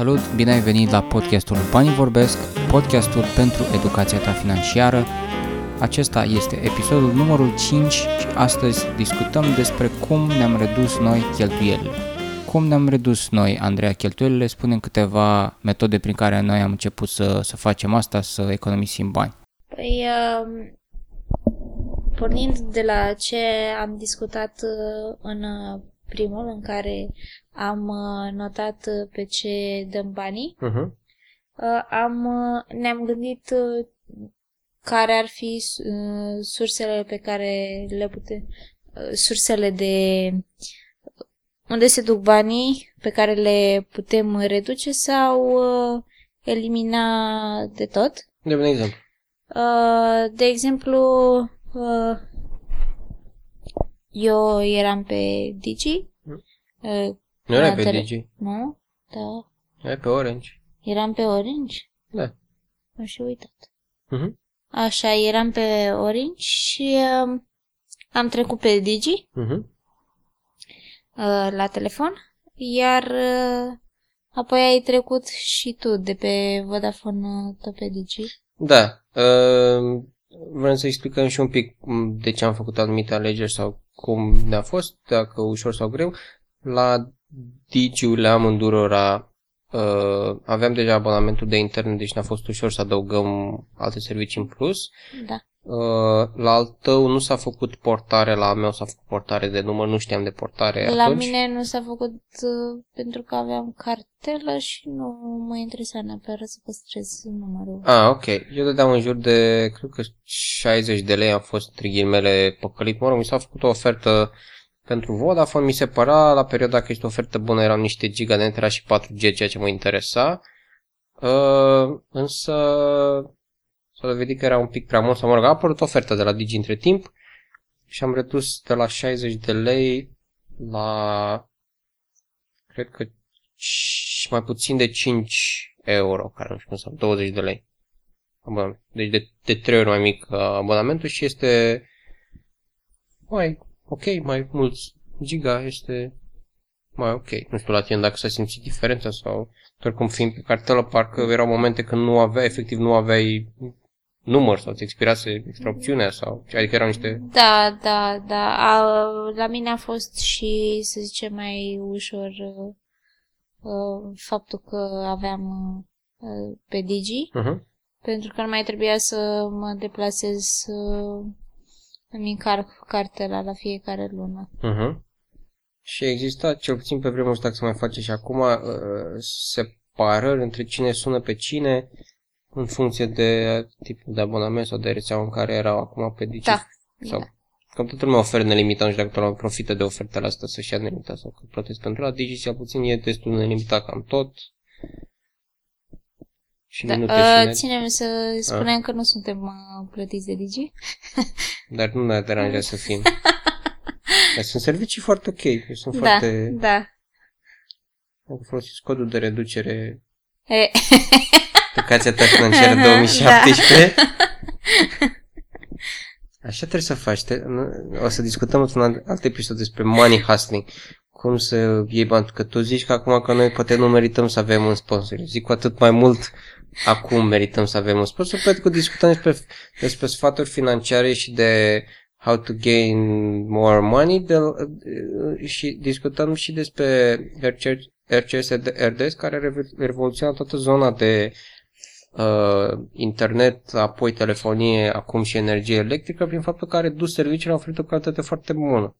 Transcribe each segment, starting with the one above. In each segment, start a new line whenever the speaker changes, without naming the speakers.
Salut, bine ai venit la podcastul Banii Vorbesc, podcastul pentru educația ta financiară. Acesta este episodul numărul 5 și astăzi discutăm despre cum ne-am redus noi cheltuielile. Cum ne-am redus noi, Andreea, cheltuielile? Spunem câteva metode prin care noi am început să, să facem asta, să economisim bani.
Păi, uh, pornind de la ce am discutat uh, în uh, primul, în care am uh, notat uh, pe ce dăm banii,
Uh-huh.
uh, am, uh, ne-am gândit uh, care ar fi uh, sursele pe care le putem, uh, sursele de unde se duc banii pe care le putem reduce sau uh, elimina de tot.
De un exemplu.
Uh, de exemplu, uh, eu eram pe Digi.
Mm.
Uh,
Nu erai
la
pe
tele-
Digi,
Nu? Da.
erai pe Orange.
Eram pe Orange?
Da.
Am și uitat.
Uh-huh.
Așa, eram pe Orange și uh, am trecut pe Digi
Uh-huh.
uh, la telefon, iar uh, apoi ai trecut și tu de pe Vodafone uh, tot pe Digi.
Da. Uh, vrem să explicăm și un pic m, de ce am făcut anumite alegeri sau cum ne-a fost, dacă ușor sau greu. La Digi-urile amândurora uh, aveam deja abonamentul de internet, deci ne-a fost ușor să adăugăm alte servicii în plus.
Da.
Uh, la al tău nu s-a făcut portare, la al meu s-a făcut portare de număr, nu știam de portare
La
atunci.
mine nu s-a făcut uh, pentru că aveam cartelă și nu mă interesa neapărat să păstrez numărul.
Ah, ok. Eu dădeam în jur de, cred că 60 de lei am fost, între ghilimele, păcălit. Mă rog, mi s-a făcut o ofertă pentru Vodafone, mi se părea la perioada că este o ofertă bună, erau niște giga de net, era și 4G, ceea ce mă interesa. Uh, însă s-a dovedit că era un pic prea mult, sau mă rog, a apărut oferta de la Digi între timp și am redus de la 60 de lei la, cred că și mai puțin de 5 euro, care nu știu cum sau 20 de lei abonament. Deci de, de 3 ori mai mic uh, abonamentul și este mai ok, mai mulți giga, este mai ok. Nu știu la tine dacă s-a simțit diferența sau oricum fiind pe cartelă, parcă erau momente când nu aveai, efectiv nu aveai număr sau ți expirase extraopțiunea sau, adică erau niște...
Da, da, da. A, la mine a fost și, să zicem, mai ușor uh, uh, faptul că aveam uh, pe Digi,
Uh-huh.
pentru că nu mai trebuia să mă deplasez să îmi încarc cartela la fiecare lună.
Uh-huh. Și exista, cel puțin pe vremuri, dacă se mai face și acum, uh, separări între cine sună pe cine în funcție de tipul de abonament sau de rețeaua în care erau acum pe Digi.
Da.
Sau,
Da.
cam toată lumea oferă nelimitat, nu știu dacă toată lumea profită de ofertele astea să-și ia nelimitat sau că plătesc pentru la Digi, cel puțin e destul de nelimitat cam tot. Și
Da,
minute
uh,
și net,
ținem să spunem că nu suntem uh, plătiți de Digi.
dar nu ne deranjează să fim. Dar sunt servicii foarte ok, deci sunt
Da,
foarte...
da.
Dacă folosiți codul de reducere
E,
Educația ta financiară
Aha,
2017. Așa trebuie să faci. Te, o să discutăm într-un alt- alt episod despre money hustling. Cum să iei bani. Că tu zici că acum că noi poate nu merităm să avem un sponsor. Eu zic cu atât mai mult acum merităm să avem un sponsor. Pentru că discutăm despre, despre sfaturi financiare și de how to gain more money de, și discutăm și despre RCS RDS care revo- revoluționa toată zona de uh, internet, apoi telefonie, acum și energie electrică, prin faptul că a redus serviciile, a oferit o calitate foarte bună.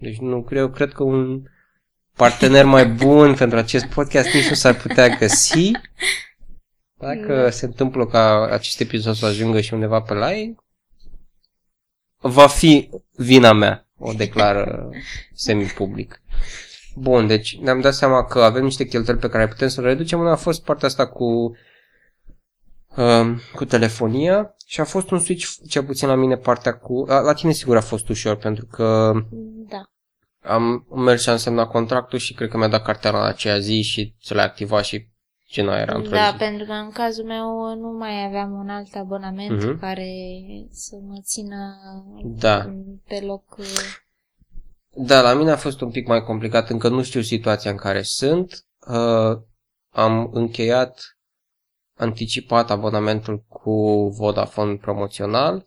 Deci nu cred, cred că un partener mai bun pentru acest podcast nici nu s-ar putea găsi. Dacă
Da.
se întâmplă ca acest episod să ajungă și undeva pe la ei, va fi vina mea, o declară semi-public. Bun, deci ne-am dat seama că avem niște cheltuieli pe care putem să le reducem. Una a fost partea asta cu um, cu telefonia și a fost un switch, cel puțin la mine, partea cu... La, la tine sigur a fost ușor, pentru că
da.
am mers și am semnat contractul și cred că mi-a dat cartela în aceea zi și să le activa și ce nu era într-o
Da,
zi.
pentru că în cazul meu nu mai aveam un alt abonament
Mhm.
care să mă țină
Da.
pe loc. uh,
Da, la mine a fost un pic mai complicat, încă nu știu situația în care sunt. Uh, am încheiat anticipat abonamentul cu Vodafone promoțional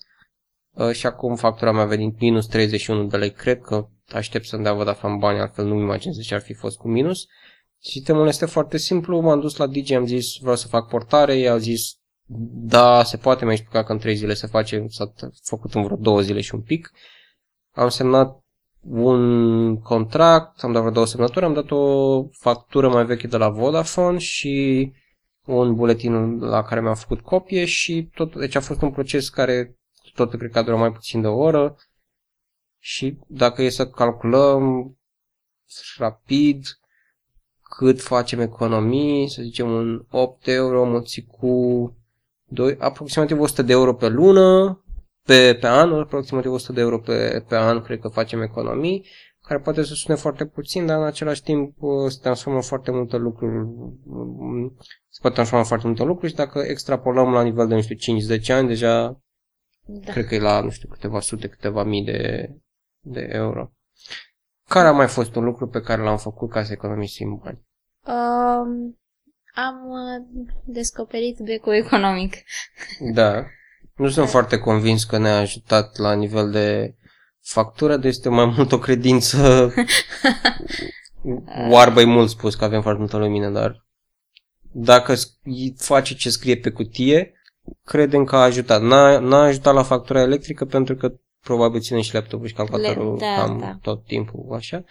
uh, și acum factura mea a venit minus 31 de lei. Cred că aștept să-mi dea Vodafone bani, altfel nu-mi imaginez ce ar fi fost cu minus. Sistemul este foarte simplu, m-am dus la Digi, am zis vreau să fac portare, i-a zis da, se poate, mi-a explicat că în 3 zile se face, s-a făcut în vreo 2 zile și un pic. Am semnat un contract, am dat vreo două semnături, am dat o factură mai veche de la Vodafone și un buletin la care mi-am făcut copie și tot, deci a fost un proces care tot cred că a durat mai puțin de o oră și dacă e să calculăm rapid cât facem economii, să zicem un 8 euro mulțit cu 2, aproximativ 100 de euro pe lună, pe, pe an, aproximativ 100 de euro pe, pe an, cred că facem economii, care poate să sune foarte puțin, dar în același timp uh, se transformă foarte multe lucruri, se poate transforma foarte multe lucruri și dacă extrapolăm la nivel de, nu știu, 5-10 ani, deja da. cred că e la, nu știu, câteva sute, câteva mii de, de euro. Care a mai fost un lucru pe care l-am făcut ca să economisim bani?
Um, am uh, descoperit becul economic.
Da. Nu sunt foarte convins că ne-a ajutat la nivel de factură, deci este mai mult o credință oarbă mult spus că avem foarte multă lumină, dar dacă face ce scrie pe cutie, credem că a ajutat. N-a, n-a ajutat la factura electrică pentru că probabil ține și laptopul și calculatorul Le, da, cam da. tot timpul așa.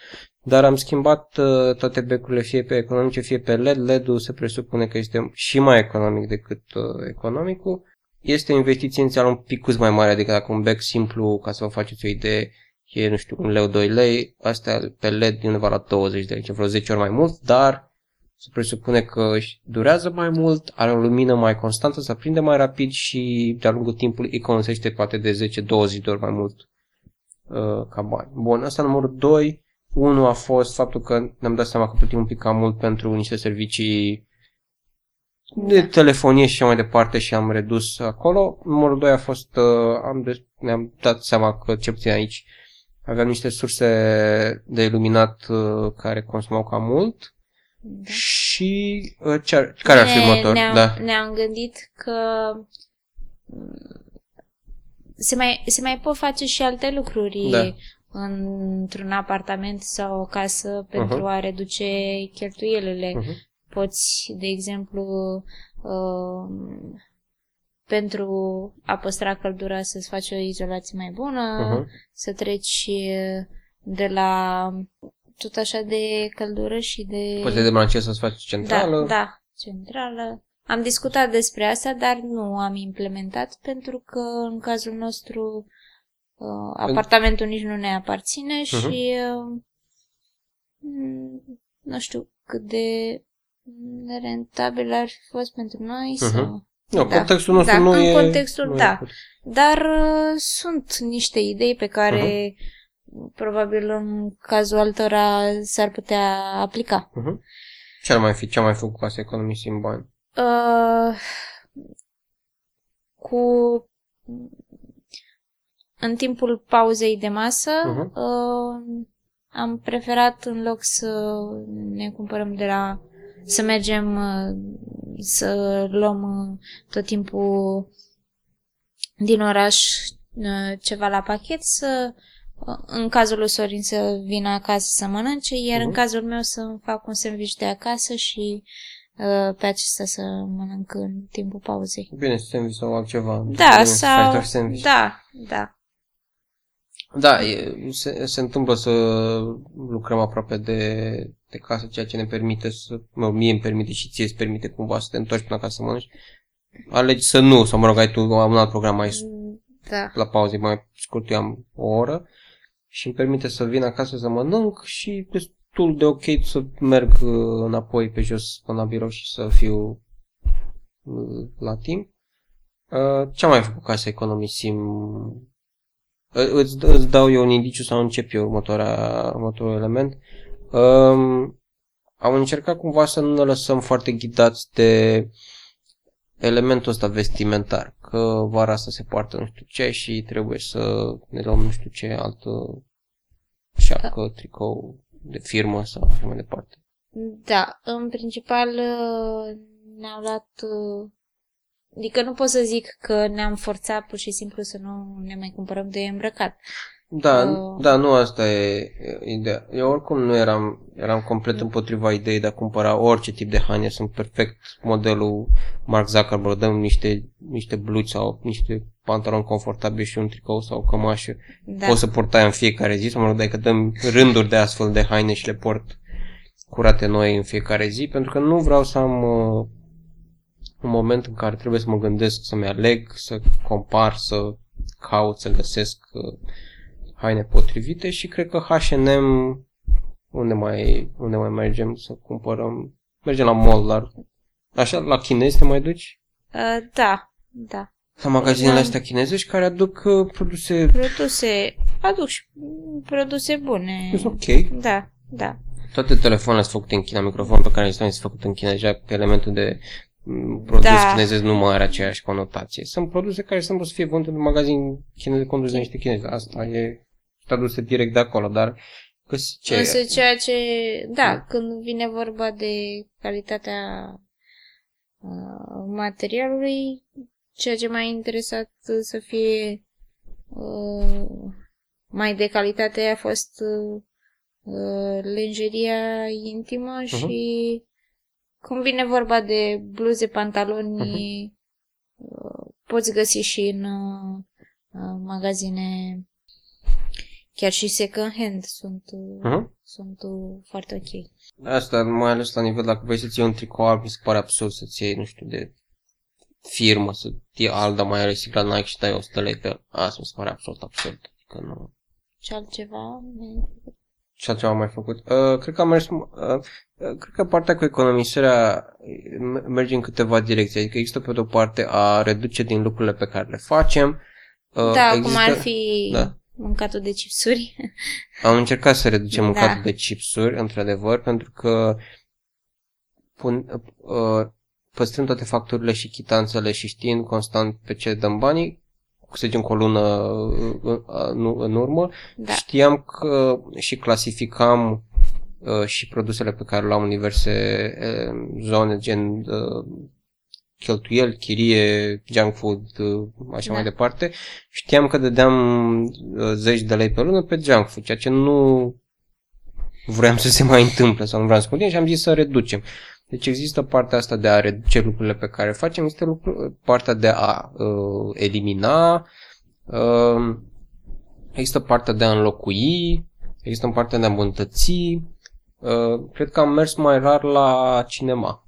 Dar am schimbat uh, toate becurile fie pe economice, fie pe LED. LED-ul se presupune că este și mai economic decât uh, economicul este o investiție inițială un pic mai mare, adică dacă un back simplu, ca să vă faceți o idee, e, nu știu, un leu, 2 lei, astea pe LED e undeva la 20 de lei, vreo 10 ori mai mult, dar se presupune că durează mai mult, are o lumină mai constantă, se aprinde mai rapid și de-a lungul timpului economisește poate de 10-20 de ori mai mult uh, ca bani. Bun, asta numărul 2. Unul a fost faptul că ne-am dat seama că plătim un pic cam mult pentru niște servicii de telefonie și mai departe și am redus acolo. Numărul 2 a fost, uh, am de, ne-am dat seama că ce puțin aici aveam niște surse de iluminat uh, care consumau cam mult. Da. Și uh, ce ar, care ne, ar fi următor?
Ne-am, da. ne-am gândit că mm, se mai, se mai pot face și alte lucruri da. într-un apartament sau o casă pentru uh-huh. a reduce cheltuielile. Uh-huh. Poți, de exemplu, uh, pentru a păstra căldura să-ți faci o izolație mai bună, uh-huh. să treci uh, de la tot așa de căldură și de...
Poți de debranche să-ți faci centrală.
Da, da, centrală. Am discutat despre asta, dar nu am implementat pentru că în cazul nostru uh, apartamentul nici nu ne aparține uh-huh. și uh, nu știu cât de rentabil ar fi fost pentru noi uh-huh. sau...
Nu, da. contextul nostru da, nu în
e... contextul, nu da. E... Dar uh, sunt niște idei pe care uh-huh. Probabil în cazul altora s-ar putea aplica.
Uh-huh. Ce ar mai fi? Ce ar mai făcut ca să economisim bani?
Uh, cu în timpul pauzei de masă uh-huh. uh, am preferat în loc să ne cumpărăm de la să mergem uh, să luăm uh, tot timpul din oraș uh, ceva la pachet, să în cazul lui Sorin să vină acasă să mănânce, iar uh-huh. în mhm. cazul meu să fac un sandwich de acasă și uh, pe acesta să mănânc în timpul pauzei.
Bine, sandwich sau altceva.
Da, sau... Da, da.
Da, e, se, se întâmplă să lucrăm aproape de, de casă, ceea ce ne permite să, mă, mie îmi permite și ție îți permite cumva să te întorci până acasă să mănânci. Alegi să nu, sau mă rog, ai tu un alt program mai
da.
la pauze mai scurt, eu am o oră și îmi permite să vin acasă să mănânc și destul de ok să merg uh, înapoi pe jos până la birou și să fiu uh, la timp. Uh, ce am mai făcut ca să economisim Îți, îți dau eu un indiciu sau încep eu următoarea, următorul element. Um, am încercat cumva să nu ne lăsăm foarte ghidați de elementul ăsta vestimentar, că vara asta se poartă nu știu ce și trebuie să ne luăm nu știu ce altă șapcă, tricou de firmă sau așa mai departe.
Da, în principal uh, ne-am luat... uh, Adică nu pot să zic că ne-am forțat pur și simplu să nu ne mai cumpărăm de îmbrăcat.
Da,
Uh.
da, nu asta e e ideea. Eu oricum nu eram, eram complet împotriva ideii de a cumpăra orice tip de haine. Sunt perfect modelul Mark Zuckerberg. Dăm niște, niște blugi sau niște pantaloni confortabili și un tricou sau o cămașă.
Da.
Poți să portai în fiecare zi, sau mă rog, dacă dăm rânduri de astfel de haine și le port curate noi în fiecare zi, pentru că nu vreau să am uh, un moment în care trebuie să mă gândesc, să-mi aleg, să compar, să caut, să găsesc uh, haine potrivite și cred că H&M unde mai, unde mai mergem să cumpărăm? Mergem la mall, dar așa, la chinezi te mai duci?
Uh, da, da.
La magazinele
Da.
astea chinezești care aduc uh, produse
Produse, aduc și produse bune.
sunt ok.
Da, da.
Toate telefoanele sunt făcute în China, microfonul pe care îl sunt făcut în China, deja pe elementul de m, produs
Da.
chinezesc nu mai are aceeași conotație. Sunt produse care sunt să fie vândute în magazin chinez condus de niște chinezi. Asta e traduse direct de acolo, dar că ce?
Însă ceea ce, da, când vine vorba de calitatea uh, materialului, ceea ce m-a interesat uh, să fie uh, mai de calitate a fost uh, uh, lenjeria intimă și când vine vorba de bluze, pantaloni, uh, poți găsi și în uh, uh, magazine chiar și second hand sunt, uh,
Mhm.
sunt uh, foarte ok.
Asta, mai ales la nivel, dacă vrei să-ți iei un tricou alb, mi se pare absurd să-ți iei, nu știu, de firmă, să iei Alda mai reciclat Nike și dai 100 lei pe el. Asta mi se pare absolut absurd. Că nu...
Ce altceva?
Și altceva am mai făcut. Uh, cred că am mers, uh, uh, cred că partea cu economisirea m- merge în câteva direcții. Adică există pe de-o parte a reduce din lucrurile pe care le facem. Uh,
da,
există,
cum ar fi
Da.
Mâncatul de chipsuri.
Am încercat să reducem
Da.
mâncatul de chipsuri, într-adevăr, pentru că pun, uh, păstrând toate facturile și chitanțele și știind constant pe ce dăm banii, să zicem cu o lună uh, uh, în, în urmă,
Da.
Știam că și clasificam uh, și produsele pe care le am în diverse uh, zone, gen uh, cheltuieli, chirie, junk food, uh, așa
Da.
mai departe. Știam că dădeam uh, zeci de lei pe lună pe junk food, ceea ce nu vreau să se mai întâmple sau nu vreau să continue și am zis să reducem. Deci există partea asta de a reduce lucrurile pe care facem, există lucru, partea de a uh, elimina, uh, există partea de a înlocui, există partea de a îmbunătăți. Uh, cred că am mers mai rar la cinema.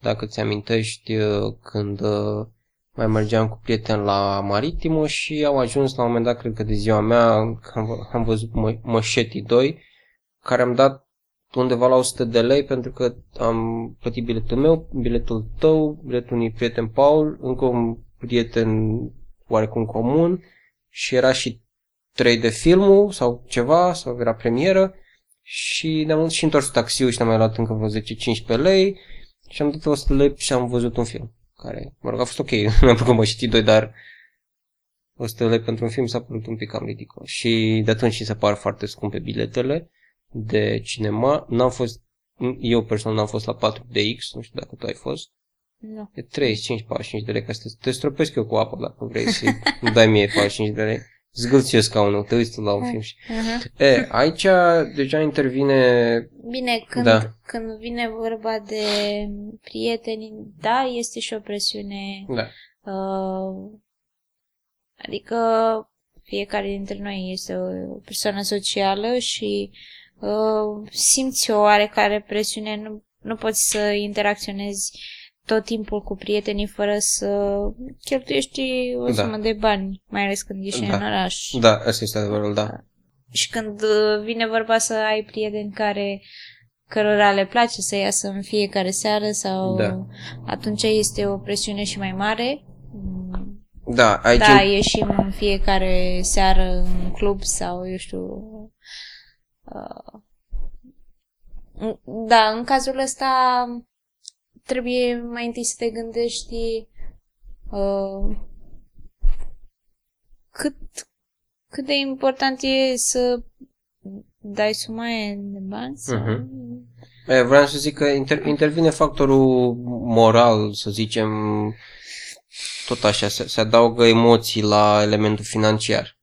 Dacă ți amintești uh, când uh, mai mergeam cu prieteni la Maritimă și au ajuns la un moment dat, cred că de ziua mea, că am, am văzut Mă- Mășetii 2, care am dat undeva la 100 de lei pentru că am plătit biletul meu, biletul tău, biletul unui prieten Paul, încă un prieten oarecum comun și era și 3 de filmul sau ceva, sau era premieră și ne-am și întors taxiul și ne-am mai luat încă vreo 10-15 lei și am dat 100 lei și am văzut un film care, mă rog, a fost ok, mi-am plăcut mă știi doi, dar 100 lei pentru un film s-a părut un pic cam ridicol și de atunci și se par foarte scumpe biletele de cinema. N-am fost, eu personal n-am fost la 4DX, nu știu dacă tu ai fost.
Nu.
E 35-45 de lei, ca să te, te stropesc eu cu apă dacă vrei să îmi dai mie 45 de lei. Zgâlți eu scaunul, te uiți tu la un film și...
Uh-huh.
E, aici deja intervine...
Bine, când,
Da.
când vine vorba de prieteni, da, este și o presiune.
Da,
Uh, adică fiecare dintre noi este o persoană socială și uh, simți o oarecare presiune. Nu, nu poți să interacționezi tot timpul cu prietenii fără să cheltuiești o
Da.
sumă de bani, mai ales când ești
Da.
în oraș.
da, asta este adevărul, da.
Și când uh, vine vorba să ai prieteni care cărora le place să iasă în fiecare seară sau
Da.
atunci este o presiune și mai mare. Mm,
Da, aici...
Da, ieșim în fiecare seară în club sau, eu știu... Uh, da, în cazul ăsta trebuie mai întâi să te gândești uh, cât, cât de important e să dai suma aia de bani sau...
Mhm. E, vreau să zic că inter- intervine factorul moral, să zicem, tot așa, se, se adaugă emoții la elementul financiar.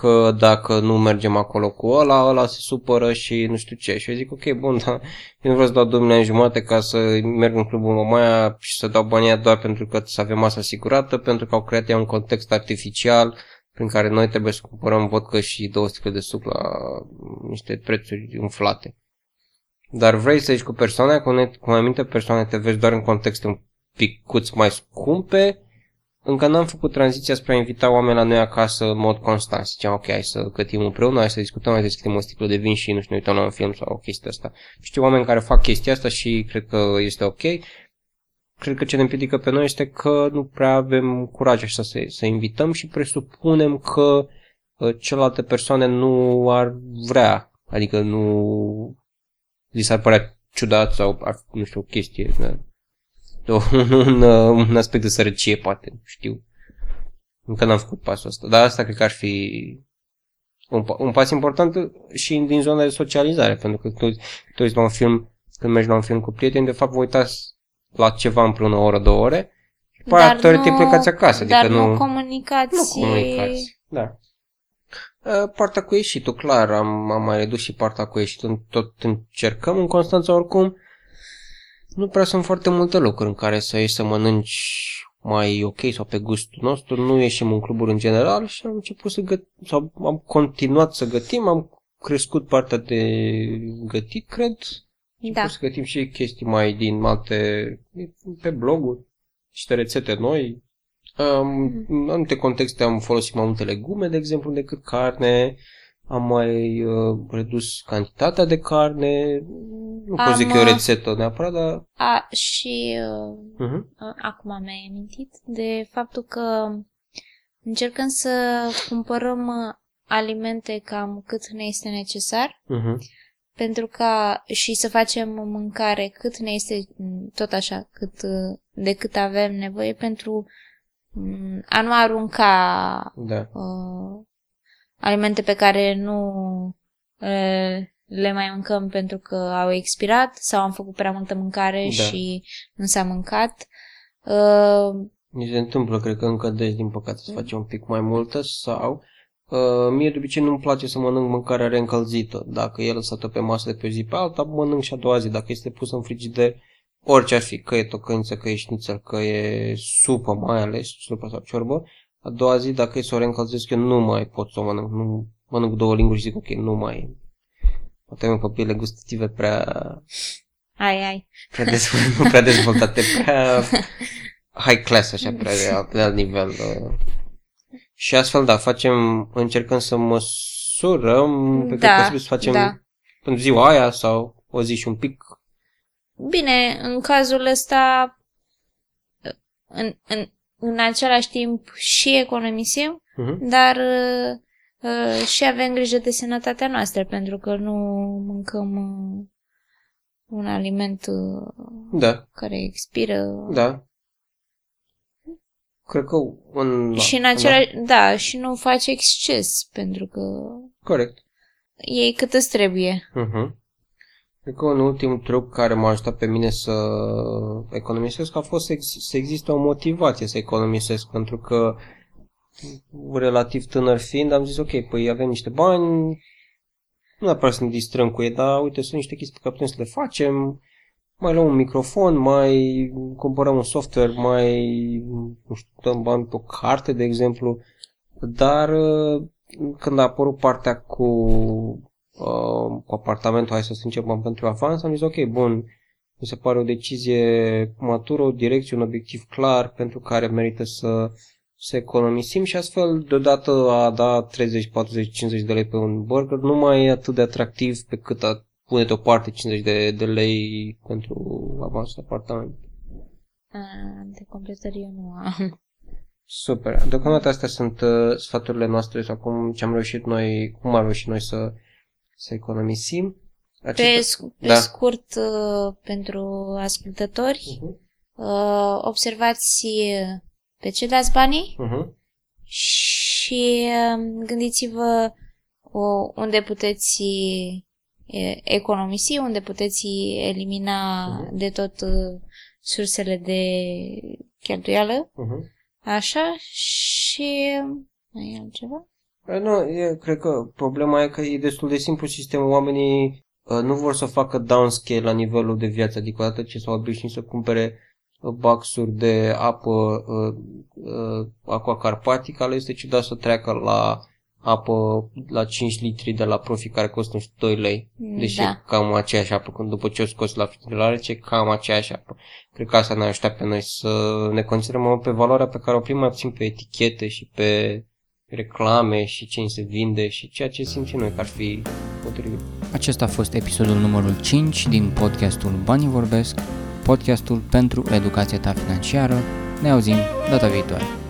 Că dacă nu mergem acolo cu ăla, ăla se supără și nu știu ce. Și eu zic, ok, bun, dar eu nu vreau să dau 2 milioane jumate ca să merg în clubul Mamaia și să dau banii doar pentru că să avem masa asigurată, pentru că au creat ea un context artificial prin care noi trebuie să cumpărăm vodcă și două sticle de suc la niște prețuri umflate. Dar vrei să ieși cu persoane, cu, ne- cu mai multe persoane te vezi doar în contexte un picuț mai scumpe, încă n-am făcut tranziția spre a invita oameni la noi acasă în mod constant. Ziceam, ok, hai să gătim împreună, hai să discutăm, hai să deschidem o sticlă de vin și nu știu, ne uităm la un film sau o chestie asta. Știu oameni care fac chestia asta și cred că este ok. Cred că ce ne împiedică pe noi este că nu prea avem curaj așa să, să invităm și presupunem că uh, celelalte persoane nu ar vrea. Adică nu li s-ar părea ciudat sau ar, nu știu, o chestie. Da. Un, un, uh, un aspect de sărăcie, poate, nu știu. Încă n-am făcut pasul ăsta, dar asta cred că ar fi un, pa- un pas important și din zona de socializare, pentru că tu, tu uiți la un film, când mergi la un film cu prieteni, de fapt vă uitați la ceva împreună o oră, două ore, și după aia teoretic plecați acasă,
dar
adică
nu,
nu,
comunicați.
nu comunicați. Da. Uh, Partea cu ieșitul, clar, am, am mai redus și partea cu ieșitul, tot încercăm în Constanța oricum. Nu prea sunt foarte multe locuri în care să ieși să mănânci mai ok sau pe gustul nostru, nu ieșim în cluburi în general și am început să gătim, sau am continuat să gătim, am crescut partea de gătit, cred. Am
Da.
început să gătim și chestii mai din alte, pe bloguri, niște rețete noi. Um, în anumite contexte am folosit mai multe legume, de exemplu, decât carne. Am mai uh, redus cantitatea de carne. Nu pot
Am,
zic că e o
uh,
rețetă neapărat, dar...
A, și uh,
Uh-huh.
a- acum mi-ai amintit de faptul că încercăm să cumpărăm uh, alimente cam cât ne este necesar
Uh-huh.
pentru ca și să facem mâncare cât ne este m, tot așa, cât, uh, de cât avem nevoie pentru m, a nu arunca
Da.
uh, alimente pe care nu uh, le mai mâncăm pentru că au expirat sau am făcut prea multă mâncare
Da.
și nu s-a mâncat. Uh,
Mi se întâmplă, cred că încă des, din păcate, să facem un pic mai multă sau... Uh, mie de obicei nu-mi place să mănânc mâncarea reîncălzită. Dacă e lăsată pe masă de pe o zi pe alta, mănânc și a doua zi. Dacă este pusă în frigider, orice ar fi, că e tocăință, că e șnițel, că e supă, mai ales, supă sau ciorbă, a doua zi, dacă e să o reîncălzesc, eu nu mai pot să o mănânc. Nu, mănânc două linguri și zic, ok, nu mai... Poate am papile gustative prea,
ai, ai.
prea, dezvoltate, nu prea dezvoltate, prea high class, așa, prea de alt, de alt nivel. uh. Și astfel, da, facem, încercăm să măsurăm pe cât
Da,
posibil să facem
da.
pentru ziua aia sau o zi și un pic.
Bine, în cazul ăsta, în, în, în același timp și economisim,
Uh-huh.
dar uh, uh, și avem grijă de sănătatea noastră, pentru că nu mâncăm uh, un aliment uh,
Da,
care expiră.
da. Cred că un...
Și în
da,
același, da, și nu faci exces, pentru că
Corect.
ei cât îți trebuie.
Uh-huh. Cred că un ultim truc care m-a ajutat pe mine să economisesc a fost să, ex- să există o motivație să economisesc, pentru că relativ tânăr fiind am zis ok, păi avem niște bani, nu neapărat să ne distrăm cu ei, dar uite, sunt niște chestii pe care putem să le facem, mai luăm un microfon, mai cumpărăm un software, mai nu știu, dăm bani pe o carte, de exemplu, dar uh, când a apărut partea cu uh, cu apartamentul, hai să strângem bani pentru avans, am zis, ok, bun, mi se pare o decizie matură, o direcție, un obiectiv clar pentru care merită să, să economisim și astfel, deodată a da 30, 40, 50 de lei pe un burger nu mai e atât de atractiv pe cât a pune deoparte 50 de, de lei pentru avansul apartament.
A, de completări eu nu am.
Super. Deocamdată astea sunt uh, sfaturile noastre sau cum ce am reușit noi, cum am reușit noi să, să economisim.
Pe, sc- pe
da.
scurt, uh, pentru ascultători,
Uh-huh.
uh, observați uh, pe ce dați banii
Uh-huh.
și uh, gândiți-vă o, unde puteți economisi, unde puteți elimina uh-huh. de tot uh, sursele de cheltuială. Uh-huh. Așa și mai e altceva?
Nu, e, cred că problema e că e destul de simplu sistemul. Oamenii uh, nu vor să facă downscale la nivelul de viață, adică odată ce s-au obișnuit să cumpere baxuri de apă uh, uh, aqua carpatică, le este ciudat să treacă la apă la 5 litri de la Profi care costă 2 lei. Deși da. e cam aceeași apă. Când după ce o scos la filtrare, ce cam aceeași apă. Cred că asta ne-a ajutat pe noi să ne concentrăm pe valoarea pe care o primim mai puțin pe etichete și pe reclame și ce se vinde și ceea ce simțim noi că ar fi potrivit.
Acesta a fost episodul numărul 5 din podcastul Banii Vorbesc, podcastul pentru educația ta financiară. Ne auzim data viitoare.